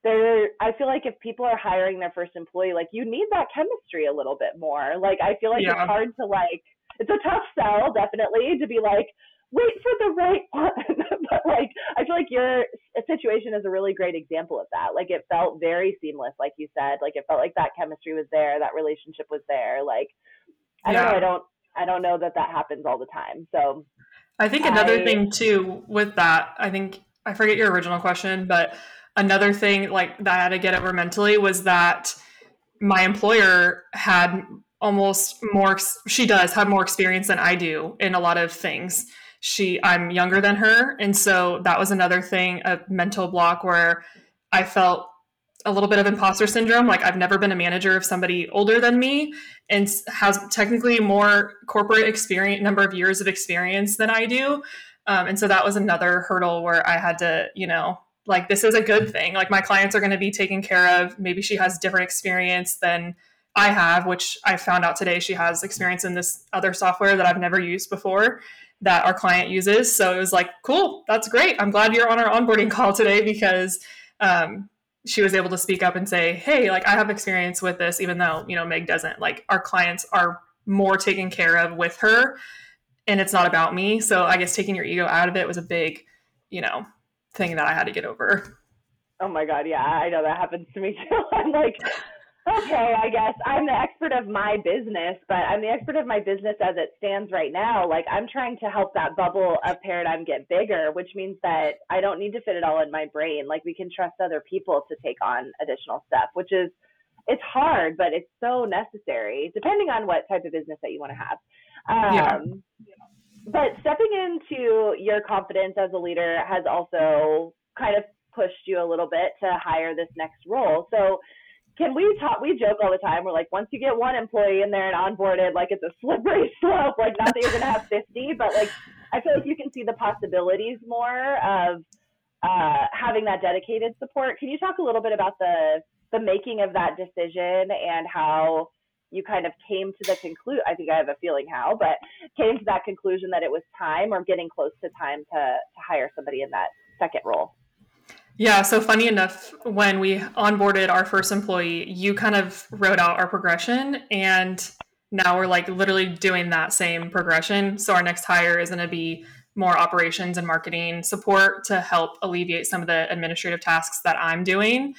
there i feel like if people are hiring their first employee like you need that chemistry a little bit more like i feel like yeah. it's hard to like it's a tough sell definitely to be like wait for the right one. but like, I feel like your situation is a really great example of that. Like, it felt very seamless, like you said. Like, it felt like that chemistry was there, that relationship was there. Like, I yeah. don't know. I don't. I don't know that that happens all the time. So, I think another I, thing too with that, I think I forget your original question, but another thing like that I had to get over mentally was that my employer had almost more she does have more experience than I do in a lot of things. She I'm younger than her and so that was another thing a mental block where I felt a little bit of imposter syndrome like I've never been a manager of somebody older than me and has technically more corporate experience number of years of experience than I do. Um, and so that was another hurdle where I had to, you know, like this is a good thing. Like my clients are going to be taken care of. Maybe she has different experience than I have, which I found out today she has experience in this other software that I've never used before that our client uses. So it was like, cool, that's great. I'm glad you're on our onboarding call today because um, she was able to speak up and say, hey, like I have experience with this, even though, you know, Meg doesn't. Like our clients are more taken care of with her and it's not about me. So I guess taking your ego out of it was a big, you know, thing that I had to get over. Oh my God. Yeah. I know that happens to me too. I'm like, okay, I guess I'm the expert of my business, but I'm the expert of my business as it stands right now. Like I'm trying to help that bubble of paradigm get bigger, which means that I don't need to fit it all in my brain. Like we can trust other people to take on additional stuff, which is it's hard, but it's so necessary depending on what type of business that you want to have. Um, yeah. But stepping into your confidence as a leader has also kind of pushed you a little bit to hire this next role. So can we talk we joke all the time. We're like once you get one employee in there and onboarded like it's a slippery slope. Like not that you're going to have 50 but like i feel like you can see the possibilities more of uh, having that dedicated support. Can you talk a little bit about the the making of that decision and how you kind of came to the conclusion i think i have a feeling how but came to that conclusion that it was time or getting close to time to to hire somebody in that second role yeah, so funny enough, when we onboarded our first employee, you kind of wrote out our progression, and now we're like literally doing that same progression. So our next hire is going to be more operations and marketing support to help alleviate some of the administrative tasks that I'm doing.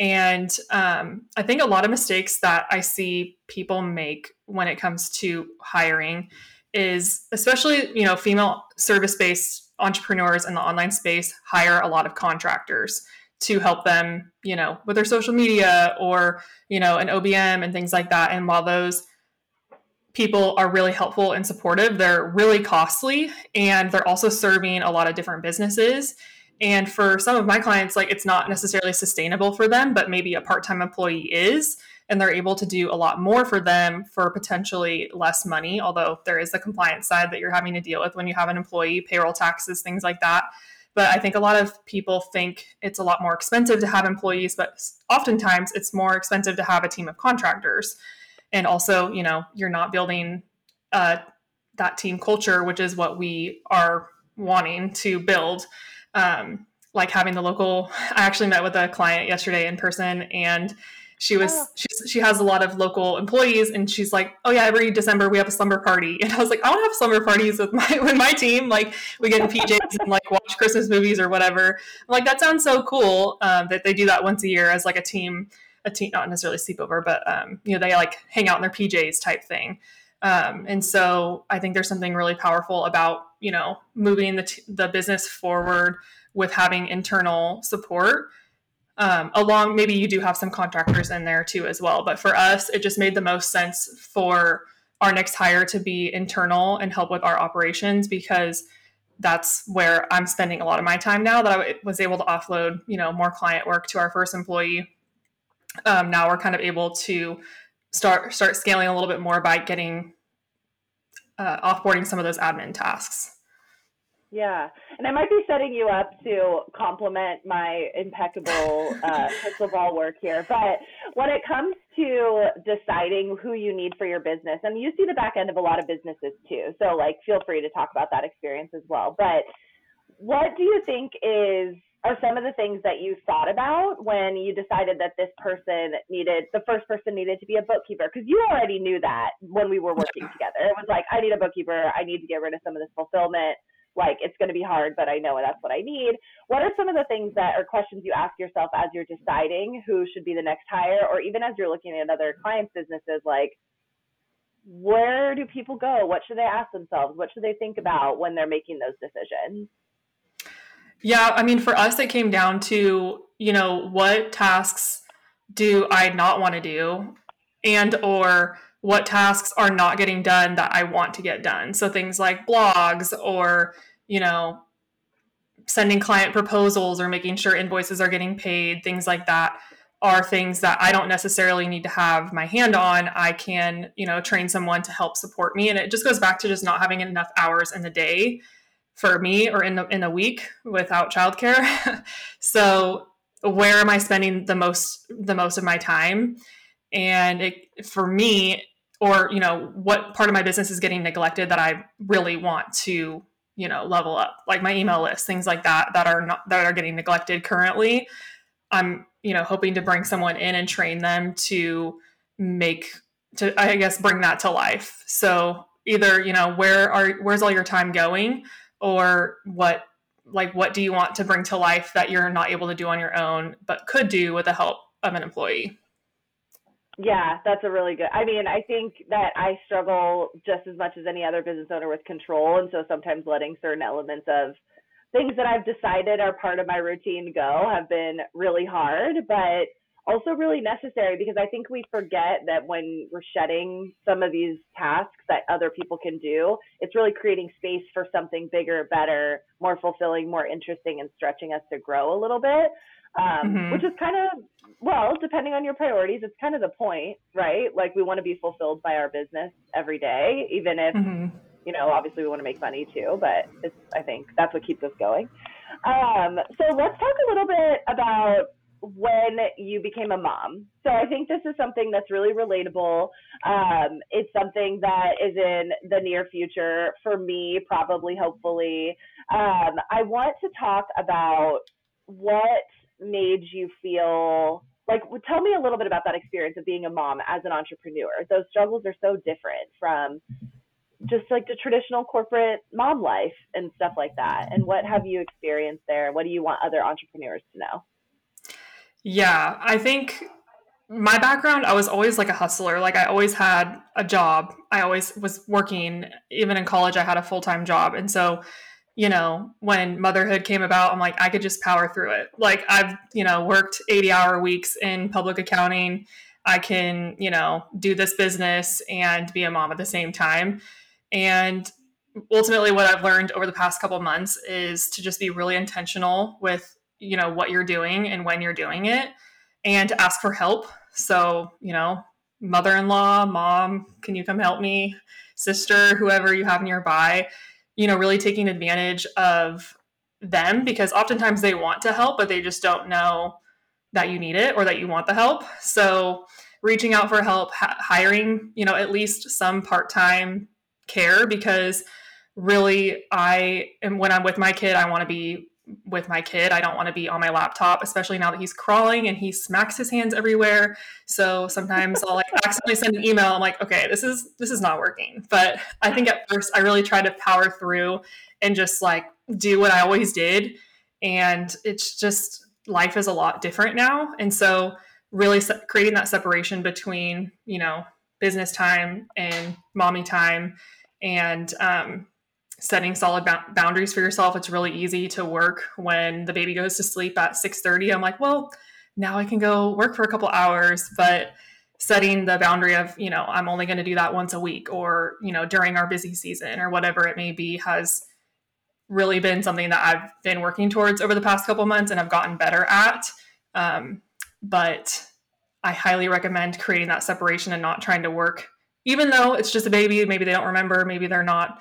And um, I think a lot of mistakes that I see people make when it comes to hiring is especially, you know, female service based entrepreneurs in the online space hire a lot of contractors to help them, you know, with their social media or, you know, an OBM and things like that. And while those people are really helpful and supportive, they're really costly and they're also serving a lot of different businesses. And for some of my clients, like it's not necessarily sustainable for them, but maybe a part time employee is and they're able to do a lot more for them for potentially less money, although there is the compliance side that you're having to deal with when you have an employee, payroll taxes, things like that. But I think a lot of people think it's a lot more expensive to have employees, but oftentimes it's more expensive to have a team of contractors. And also, you know, you're not building uh, that team culture, which is what we are wanting to build. Um, like having the local, I actually met with a client yesterday in person and she was oh. she has a lot of local employees and she's like oh yeah every december we have a slumber party. And i was like i want to have slumber parties with my with my team. Like we get in pjs and like watch christmas movies or whatever. I'm like that sounds so cool um, that they do that once a year as like a team a team not necessarily sleepover but um, you know they like hang out in their pjs type thing um, and so i think there's something really powerful about you know moving the, t- the business forward with having internal support. Um, along maybe you do have some contractors in there too as well but for us it just made the most sense for our next hire to be internal and help with our operations because that's where i'm spending a lot of my time now that i was able to offload you know more client work to our first employee. Um, now we're kind of able to start start scaling a little bit more by getting uh, offboarding some of those admin tasks yeah, and I might be setting you up to compliment my impeccable uh, crystal ball work here. But when it comes to deciding who you need for your business, and you see the back end of a lot of businesses too, so like feel free to talk about that experience as well. But what do you think is are some of the things that you thought about when you decided that this person needed the first person needed to be a bookkeeper because you already knew that when we were working together it was like i need a bookkeeper i need to get rid of some of this fulfillment like it's going to be hard, but I know that's what I need. What are some of the things that are questions you ask yourself as you're deciding who should be the next hire, or even as you're looking at other clients' businesses, like where do people go? What should they ask themselves? What should they think about when they're making those decisions? Yeah, I mean, for us, it came down to, you know, what tasks do I not want to do and or what tasks are not getting done that I want to get done. So things like blogs or, you know, sending client proposals or making sure invoices are getting paid, things like that are things that I don't necessarily need to have my hand on. I can, you know, train someone to help support me. And it just goes back to just not having enough hours in the day for me or in the in a week without childcare. so where am I spending the most the most of my time? And it, for me, or you know, what part of my business is getting neglected that I really want to you know level up, like my email list, things like that that are not that are getting neglected currently. I'm you know hoping to bring someone in and train them to make to I guess bring that to life. So either you know where are where's all your time going or what like what do you want to bring to life that you're not able to do on your own but could do with the help of an employee? Yeah that's a really good i mean i think that i struggle just as much as any other business owner with control and so sometimes letting certain elements of things that I've decided are part of my routine go have been really hard, but also really necessary because I think we forget that when we're shedding some of these tasks that other people can do, it's really creating space for something bigger, better, more fulfilling, more interesting, and stretching us to grow a little bit. Um, mm-hmm. Which is kind of, well, depending on your priorities, it's kind of the point, right? Like we want to be fulfilled by our business every day, even if. Mm-hmm you know, obviously we want to make money too, but it's, I think that's what keeps us going. Um, so let's talk a little bit about when you became a mom. So I think this is something that's really relatable. Um, it's something that is in the near future for me, probably, hopefully. Um, I want to talk about what made you feel like tell me a little bit about that experience of being a mom as an entrepreneur those struggles are so different from just like the traditional corporate mom life and stuff like that. And what have you experienced there? What do you want other entrepreneurs to know? Yeah, I think my background, I was always like a hustler. Like I always had a job. I always was working. Even in college, I had a full time job. And so, you know, when motherhood came about, I'm like, I could just power through it. Like I've, you know, worked 80 hour weeks in public accounting. I can, you know, do this business and be a mom at the same time. And ultimately what I've learned over the past couple months is to just be really intentional with, you know, what you're doing and when you're doing it and to ask for help. So, you know, mother-in-law, mom, can you come help me? Sister, whoever you have nearby, you know, really taking advantage of them because oftentimes they want to help, but they just don't know that you need it or that you want the help. So, reaching out for help, hiring, you know, at least some part-time care because really I am when I'm with my kid, I want to be with my kid. I don't want to be on my laptop, especially now that he's crawling and he smacks his hands everywhere. So sometimes I'll like accidentally send an email. I'm like, okay, this is this is not working. But I think at first I really tried to power through and just like do what I always did. And it's just life is a lot different now. And so really se- creating that separation between, you know, business time and mommy time and um, setting solid ba- boundaries for yourself. It's really easy to work when the baby goes to sleep at 6:30. I'm like, well, now I can go work for a couple hours, but setting the boundary of, you know, I'm only going to do that once a week or, you know, during our busy season or whatever it may be has really been something that I've been working towards over the past couple months and I've gotten better at. Um, but I highly recommend creating that separation and not trying to work even though it's just a baby, maybe they don't remember, maybe they're not,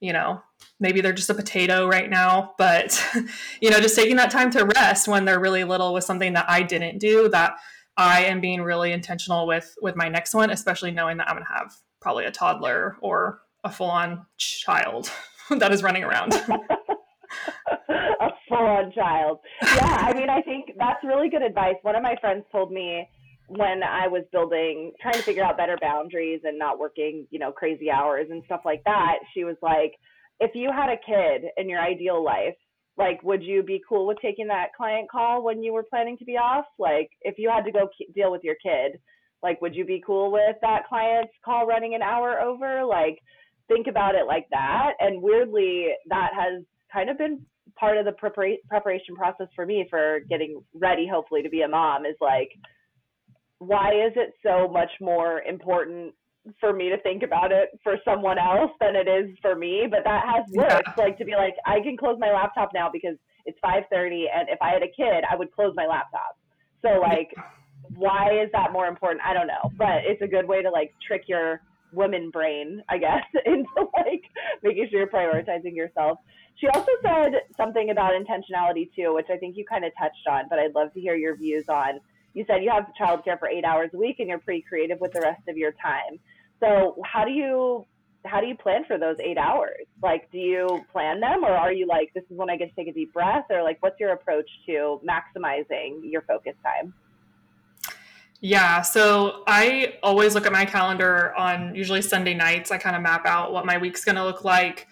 you know, maybe they're just a potato right now, but you know, just taking that time to rest when they're really little was something that I didn't do that I am being really intentional with with my next one, especially knowing that I'm going to have probably a toddler or a full-on child that is running around. a full-on child. Yeah, I mean, I think that's really good advice. One of my friends told me when I was building, trying to figure out better boundaries and not working, you know, crazy hours and stuff like that, she was like, if you had a kid in your ideal life, like would you be cool with taking that client call when you were planning to be off? Like if you had to go deal with your kid, like would you be cool with that client's call running an hour over? Like think about it like that. And weirdly, that has kind of been part of the preparation process for me for getting ready, hopefully, to be a mom is like, why is it so much more important for me to think about it for someone else than it is for me? But that has worked. Yeah. Like to be like, I can close my laptop now because it's 5:30, and if I had a kid, I would close my laptop. So like, why is that more important? I don't know, but it's a good way to like trick your woman brain, I guess, into like making sure you're prioritizing yourself. She also said something about intentionality too, which I think you kind of touched on, but I'd love to hear your views on. You said you have childcare for eight hours a week and you're pretty creative with the rest of your time. So how do you how do you plan for those eight hours? Like, do you plan them, or are you like, this is when I get to take a deep breath, or like, what's your approach to maximizing your focus time? Yeah, so I always look at my calendar on usually Sunday nights. I kind of map out what my week's going to look like.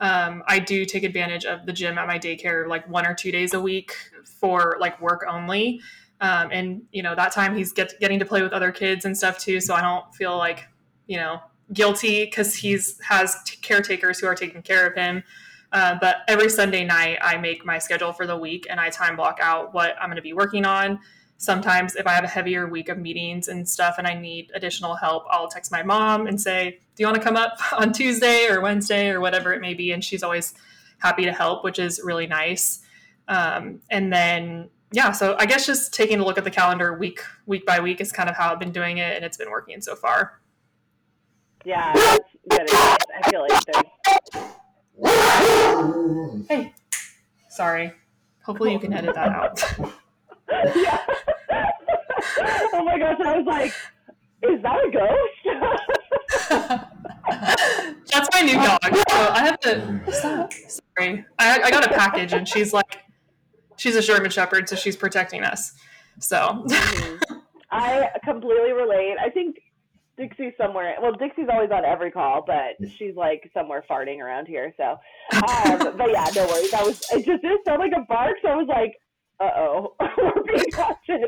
Um, I do take advantage of the gym at my daycare like one or two days a week for like work only. Um, and you know that time he's get, getting to play with other kids and stuff too, so I don't feel like you know guilty because he's has t- caretakers who are taking care of him. Uh, but every Sunday night, I make my schedule for the week and I time block out what I'm going to be working on sometimes if I have a heavier week of meetings and stuff and I need additional help, I'll text my mom and say, Do you want to come up on Tuesday or Wednesday or whatever it may be? And she's always happy to help, which is really nice. Um, and then, yeah, so I guess just taking a look at the calendar week week by week is kind of how I've been doing it, and it's been working so far. Yeah, that's good advice. I feel like there's. Hey, sorry. Hopefully, you can edit that out. yeah. oh my gosh, I was like, is that a ghost? That's my new dog. So I have to. Sorry, I, I got a package, and she's like, she's a German Shepherd, so she's protecting us. So. Mm-hmm. I completely relate. I think Dixie's somewhere. Well, Dixie's always on every call, but she's like somewhere farting around here. So, um, but yeah, no worries. That was it. Just didn't sound like a bark, so I was like, uh oh, we're being watching.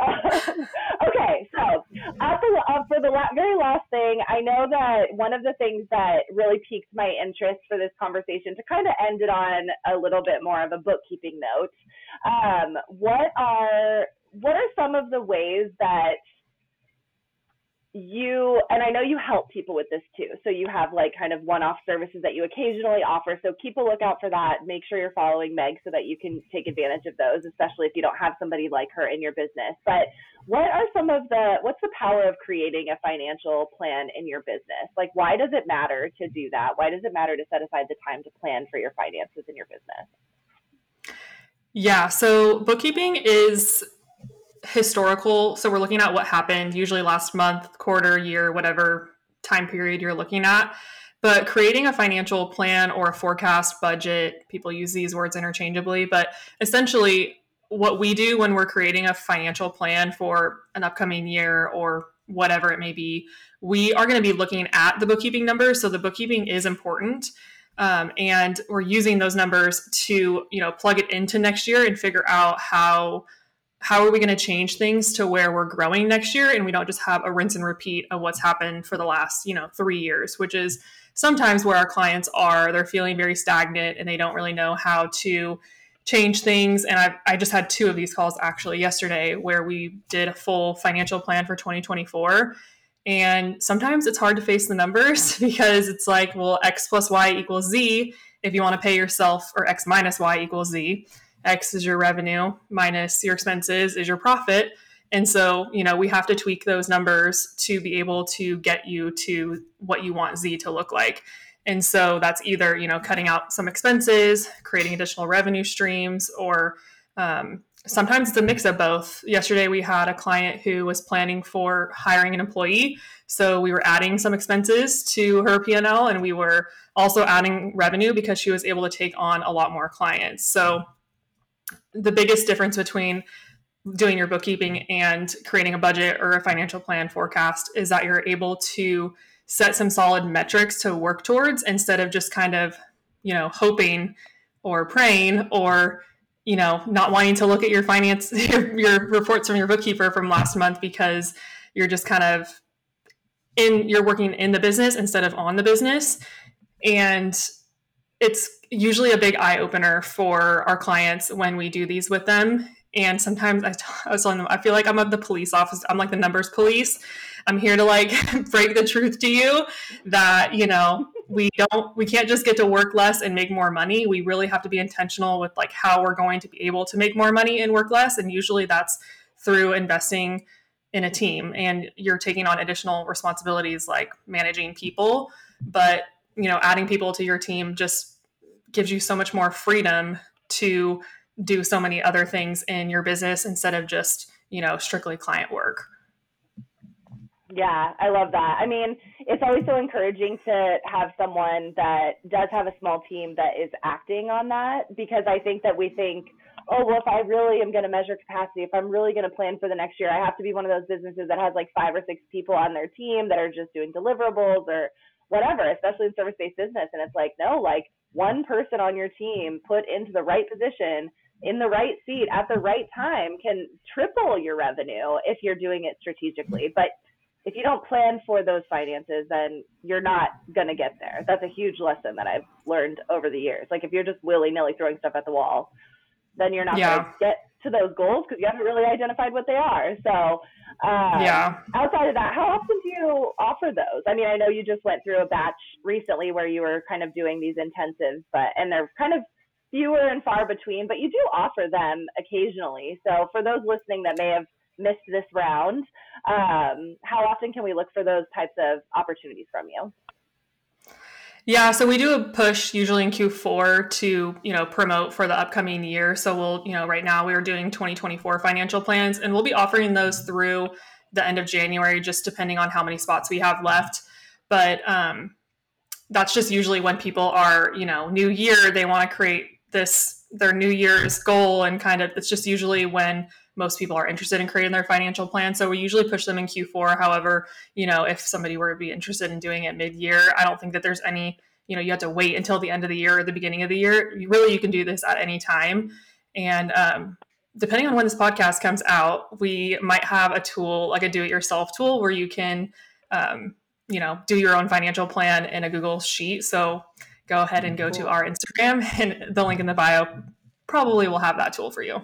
Um, okay, so at the, uh, for the la- very last thing, I know that one of the things that really piqued my interest for this conversation to kind of end it on a little bit more of a bookkeeping note. Um, what are what are some of the ways that you and I know you help people with this too. So you have like kind of one-off services that you occasionally offer. So keep a lookout for that. Make sure you're following Meg so that you can take advantage of those, especially if you don't have somebody like her in your business. But what are some of the what's the power of creating a financial plan in your business? Like why does it matter to do that? Why does it matter to set aside the time to plan for your finances in your business? Yeah, so bookkeeping is historical. So we're looking at what happened usually last month, quarter, year, whatever time period you're looking at. But creating a financial plan or a forecast budget, people use these words interchangeably, but essentially what we do when we're creating a financial plan for an upcoming year or whatever it may be, we are going to be looking at the bookkeeping numbers. So the bookkeeping is important. Um, and we're using those numbers to, you know, plug it into next year and figure out how how are we going to change things to where we're growing next year and we don't just have a rinse and repeat of what's happened for the last you know three years which is sometimes where our clients are they're feeling very stagnant and they don't really know how to change things and i i just had two of these calls actually yesterday where we did a full financial plan for 2024 and sometimes it's hard to face the numbers because it's like well x plus y equals z if you want to pay yourself or x minus y equals z X is your revenue minus your expenses is your profit. And so, you know, we have to tweak those numbers to be able to get you to what you want Z to look like. And so that's either, you know, cutting out some expenses, creating additional revenue streams, or um, sometimes it's a mix of both. Yesterday, we had a client who was planning for hiring an employee. So we were adding some expenses to her P&L and we were also adding revenue because she was able to take on a lot more clients. So the biggest difference between doing your bookkeeping and creating a budget or a financial plan forecast is that you're able to set some solid metrics to work towards instead of just kind of you know, hoping or praying or you know, not wanting to look at your finance, your, your reports from your bookkeeper from last month because you're just kind of in, you're working in the business instead of on the business. And it's usually a big eye opener for our clients when we do these with them. And sometimes I, I was telling them, I feel like I'm of the police office. I'm like the numbers police. I'm here to like break the truth to you that, you know, we don't we can't just get to work less and make more money we really have to be intentional with like how we're going to be able to make more money and work less and usually that's through investing in a team and you're taking on additional responsibilities like managing people but you know adding people to your team just gives you so much more freedom to do so many other things in your business instead of just you know strictly client work yeah, I love that. I mean, it's always so encouraging to have someone that does have a small team that is acting on that because I think that we think, oh, well, if I really am going to measure capacity, if I'm really going to plan for the next year, I have to be one of those businesses that has like five or six people on their team that are just doing deliverables or whatever, especially in service based business. And it's like, no, like one person on your team put into the right position in the right seat at the right time can triple your revenue if you're doing it strategically. But if you don't plan for those finances, then you're not going to get there. That's a huge lesson that I've learned over the years. Like if you're just willy nilly throwing stuff at the wall, then you're not yeah. going to get to those goals because you haven't really identified what they are. So, um, yeah. Outside of that, how often do you offer those? I mean, I know you just went through a batch recently where you were kind of doing these intensives, but and they're kind of fewer and far between, but you do offer them occasionally. So for those listening that may have missed this round, um, how often can we look for those types of opportunities from you? Yeah, so we do a push usually in Q4 to, you know, promote for the upcoming year. So we'll, you know, right now we are doing 2024 financial plans and we'll be offering those through the end of January, just depending on how many spots we have left. But um, that's just usually when people are, you know, new year, they want to create this, their new year's goal. And kind of, it's just usually when most people are interested in creating their financial plan. So we usually push them in Q4. However, you know, if somebody were to be interested in doing it mid year, I don't think that there's any, you know, you have to wait until the end of the year or the beginning of the year. You, really, you can do this at any time. And um, depending on when this podcast comes out, we might have a tool, like a do it yourself tool, where you can, um, you know, do your own financial plan in a Google Sheet. So go ahead and go cool. to our Instagram, and the link in the bio probably will have that tool for you.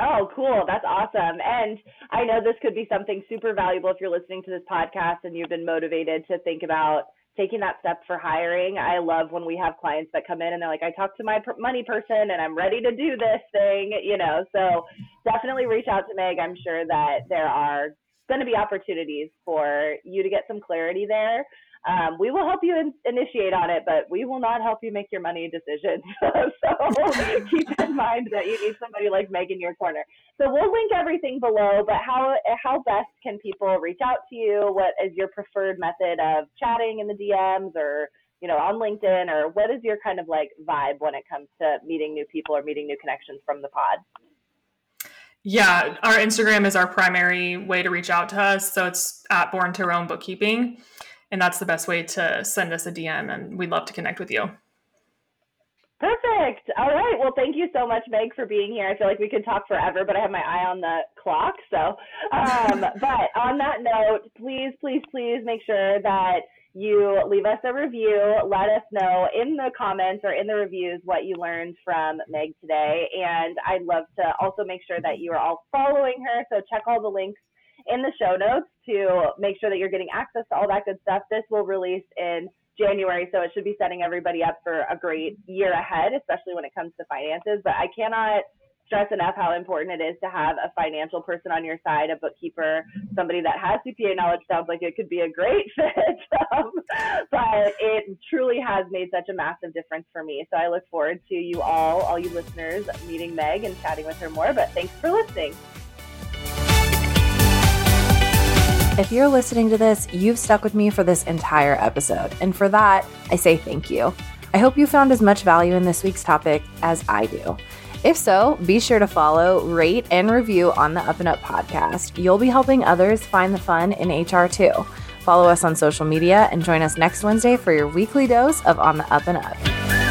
Oh, cool. That's awesome. And I know this could be something super valuable if you're listening to this podcast and you've been motivated to think about taking that step for hiring. I love when we have clients that come in and they're like, I talked to my money person and I'm ready to do this thing, you know. So definitely reach out to Meg. I'm sure that there are going to be opportunities for you to get some clarity there. Um, we will help you in, initiate on it, but we will not help you make your money decisions. so keep in mind that you need somebody like Meg in your corner. So we'll link everything below. But how how best can people reach out to you? What is your preferred method of chatting in the DMs or you know on LinkedIn or what is your kind of like vibe when it comes to meeting new people or meeting new connections from the pod? Yeah, our Instagram is our primary way to reach out to us. So it's at Born to Roam Bookkeeping and that's the best way to send us a DM and we'd love to connect with you. Perfect. All right. Well, thank you so much, Meg, for being here. I feel like we could talk forever, but I have my eye on the clock. So, um, but on that note, please, please, please make sure that you leave us a review. Let us know in the comments or in the reviews what you learned from Meg today. And I'd love to also make sure that you are all following her. So check all the links in the show notes to make sure that you're getting access to all that good stuff. This will release in January, so it should be setting everybody up for a great year ahead, especially when it comes to finances. But I cannot stress enough how important it is to have a financial person on your side, a bookkeeper, somebody that has CPA knowledge. Sounds like it could be a great fit, um, but it truly has made such a massive difference for me. So I look forward to you all, all you listeners, meeting Meg and chatting with her more. But thanks for listening. If you're listening to this, you've stuck with me for this entire episode. And for that, I say thank you. I hope you found as much value in this week's topic as I do. If so, be sure to follow, rate, and review on the Up and Up podcast. You'll be helping others find the fun in HR too. Follow us on social media and join us next Wednesday for your weekly dose of On the Up and Up.